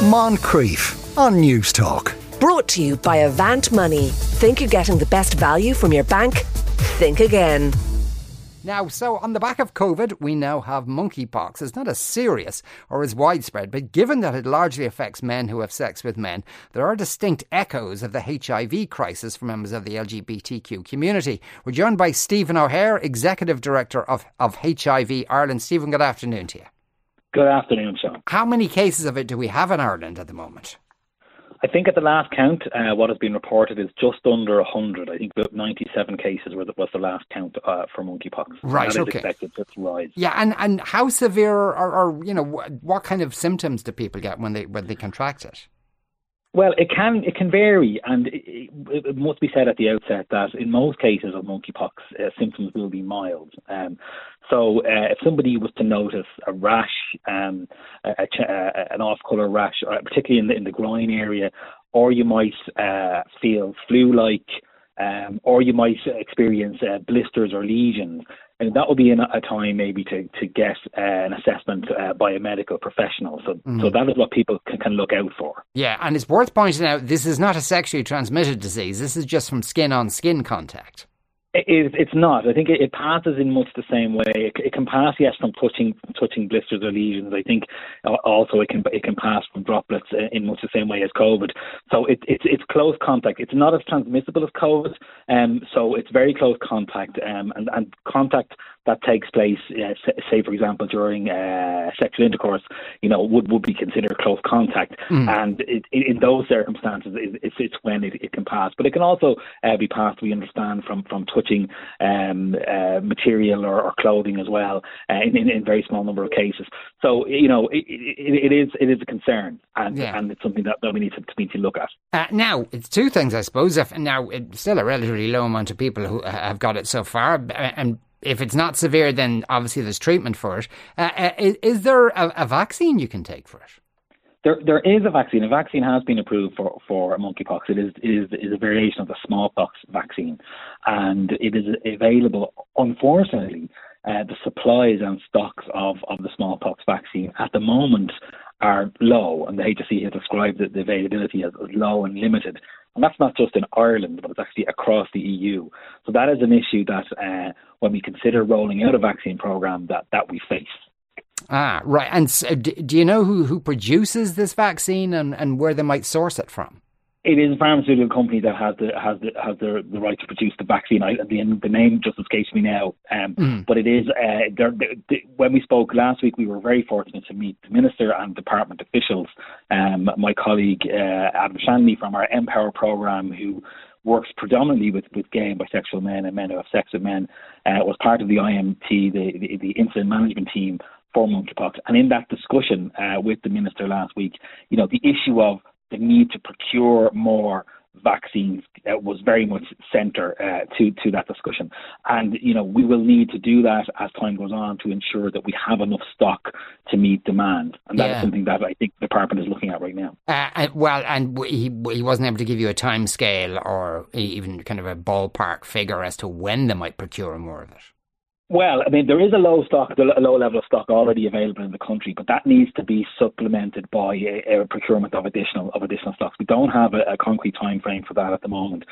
Moncrieff on Newstalk. Brought to you by Avant Money. Think you're getting the best value from your bank? Think again. Now, so on the back of COVID, we now have monkeypox. It's not as serious or as widespread, but given that it largely affects men who have sex with men, there are distinct echoes of the HIV crisis for members of the LGBTQ community. We're joined by Stephen O'Hare, Executive Director of, of HIV Ireland. Stephen, good afternoon to you. Good afternoon, Sean. How many cases of it do we have in Ireland at the moment? I think at the last count, uh, what has been reported is just under 100. I think about 97 cases was the last count uh, for monkeypox. Right, that okay. expected to rise. Yeah, and, and how severe or, or you know what kind of symptoms do people get when they when they contract it? Well, it can it can vary, and it, it, must be said at the outset that in most cases of monkeypox, uh, symptoms will be mild. Um, so, uh, if somebody was to notice a rash, um, a, a, an off-color rash, particularly in the in the groin area, or you might uh, feel flu-like um, or you might experience uh, blisters or lesions. And that will be an, a time maybe to, to get uh, an assessment uh, by a medical professional. So, mm. so that is what people can, can look out for. Yeah, and it's worth pointing out this is not a sexually transmitted disease. This is just from skin on skin contact. It, it's not. I think it, it, passes in much the same way. It, it, can pass, yes, from touching touching blisters or lesions. I think also it can it can pass from droplets in much the same way as COVID. So it, it's it's close contact. It's not as transmissible as COVID, um, so it's very close contact. Um, and and contact that takes place, uh, say for example during uh, sexual intercourse, you know, would would be considered close contact. Mm. And it, in those circumstances, it's it's when it, it can pass. But it can also uh, be passed. We understand from from touching um, uh, material or, or, clothing as well uh, in, in, in, very small number of cases. So you know it, it, is it is a concern and yeah. and it's something that, that we need to, need to look at. Uh, now it's two things I suppose. Now it's still a relatively low amount of people who have got it so far, and if it's not severe, then obviously there's treatment for it. Uh, uh, is, is, there a, a vaccine you can take for it? There, there is a vaccine. A vaccine has been approved for, for monkeypox. It is, is, is a variation of the smallpox vaccine, and it is available. Unfortunately, uh, the supplies and stocks of, of the smallpox vaccine at the moment are low, and the HSE has described the, the availability as low and limited. And that's not just in Ireland, but it's actually across the EU. So that is an issue that, uh, when we consider rolling out a vaccine program, that, that we face. Ah, right. And so, do you know who, who produces this vaccine and, and where they might source it from? It is a pharmaceutical company that has the has the has the, the right to produce the vaccine. I, the, the name just escapes me now, um, mm. but it is. Uh, they're, they, when we spoke last week, we were very fortunate to meet the minister and department officials. Um, my colleague uh, Adam Shanley from our MPOWER program, who works predominantly with, with gay and bisexual men and men who have sex with men, uh, was part of the IMT, the, the, the incident management team for monkeypox. And in that discussion uh, with the minister last week, you know, the issue of the need to procure more vaccines uh, was very much centre uh, to to that discussion, and you know we will need to do that as time goes on to ensure that we have enough stock to meet demand, and that yeah. is something that I think the department is looking at right now. Uh, well, and he he wasn't able to give you a time scale or even kind of a ballpark figure as to when they might procure more of it. Well, I mean, there is a low stock, a low level of stock already available in the country, but that needs to be supplemented by a, a procurement of additional of additional stocks. We don't have a, a, concrete time frame for that at the moment,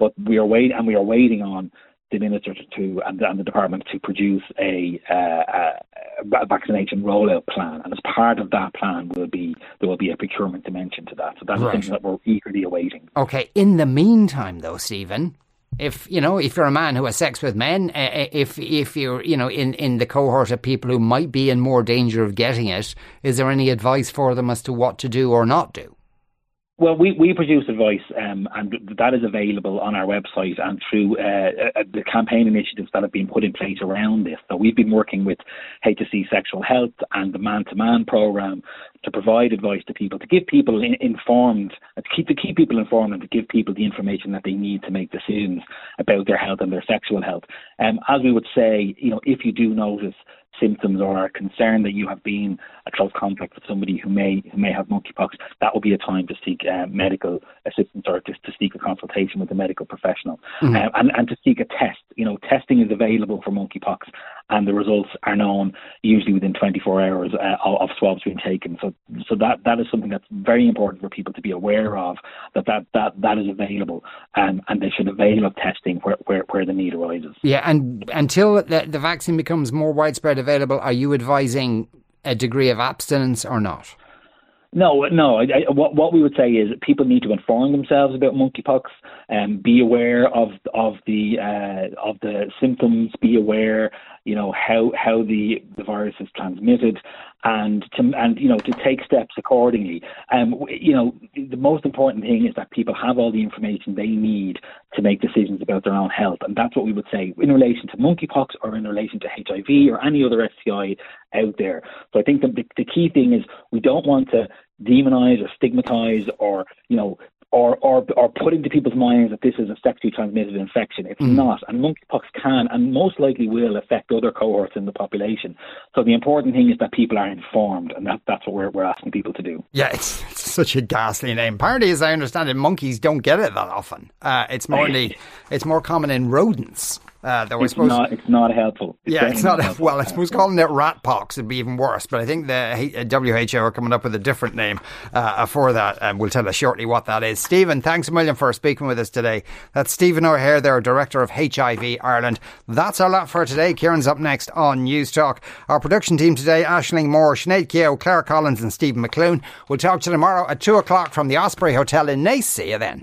but we are waiting, and we are waiting on the minister to and, and the department to produce a, uh, a, vaccination rollout plan, and as part of that plan will be there will be a procurement dimension to that. So that's right. something that we're eagerly awaiting. Okay. In the meantime, though, Stephen, if you know if you're a man who has sex with men uh, if if you're you know in in the cohort of people who might be in more danger of getting it is there any advice for them as to what to do or not do well, we, we produce advice, um, and that is available on our website and through uh, uh, the campaign initiatives that have been put in place around this. So we've been working with HSE Sexual Health and the Man to Man program to provide advice to people, to give people in, informed, to keep to keep people informed, and to give people the information that they need to make decisions about their health and their sexual health. Um, as we would say, you know, if you do notice symptoms or are concerned that you have been a close contact with somebody who may who may have monkeypox, that will be a time to seek uh, medical assistance or just to seek a consultation with a medical professional mm-hmm. uh, and, and to seek a test. You know, testing is available for monkeypox, and the results are known usually within 24 hours uh, of swabs being taken. So, so that that is something that's very important for people to be aware of that that that, that is available, um, and they should avail of testing where, where, where the need arises. Yeah, and until the, the vaccine becomes more widespread available, are you advising a degree of abstinence or not? No, no. I, I, what what we would say is people need to inform themselves about monkeypox and be aware of of the uh, of the symptoms. Be aware, you know, how how the the virus is transmitted, and to and you know to take steps accordingly. Um, you know, the most important thing is that people have all the information they need to make decisions about their own health, and that's what we would say in relation to monkeypox or in relation to HIV or any other STI out there. So I think the, the, the key thing is we don't want to demonize or stigmatize or you know or, or, or put into people's minds that this is a sexually transmitted infection. It's mm. not. And monkeypox can and most likely will affect other cohorts in the population. So the important thing is that people are informed, and that, that's what we're, we're asking people to do. Yeah, it's, it's such a ghastly name. Apparently, as I understand it, monkeys don't get it that often. Uh, it's, more it's more common in rodents. Uh, though it's suppose, not it's not helpful. It's yeah, it's not helpful. well. I suppose calling it rat pox would be even worse. But I think the WHO are coming up with a different name uh, for that, and we'll tell us shortly what that is. Stephen, thanks a million for speaking with us today. That's Stephen O'Hare, there, director of HIV Ireland. That's our lot for today. Kieran's up next on Newstalk. Our production team today: Ashling Moore, Sinead Keogh, Claire Collins, and Stephen McClune. We'll talk to you tomorrow at two o'clock from the Osprey Hotel in Naas. See you then.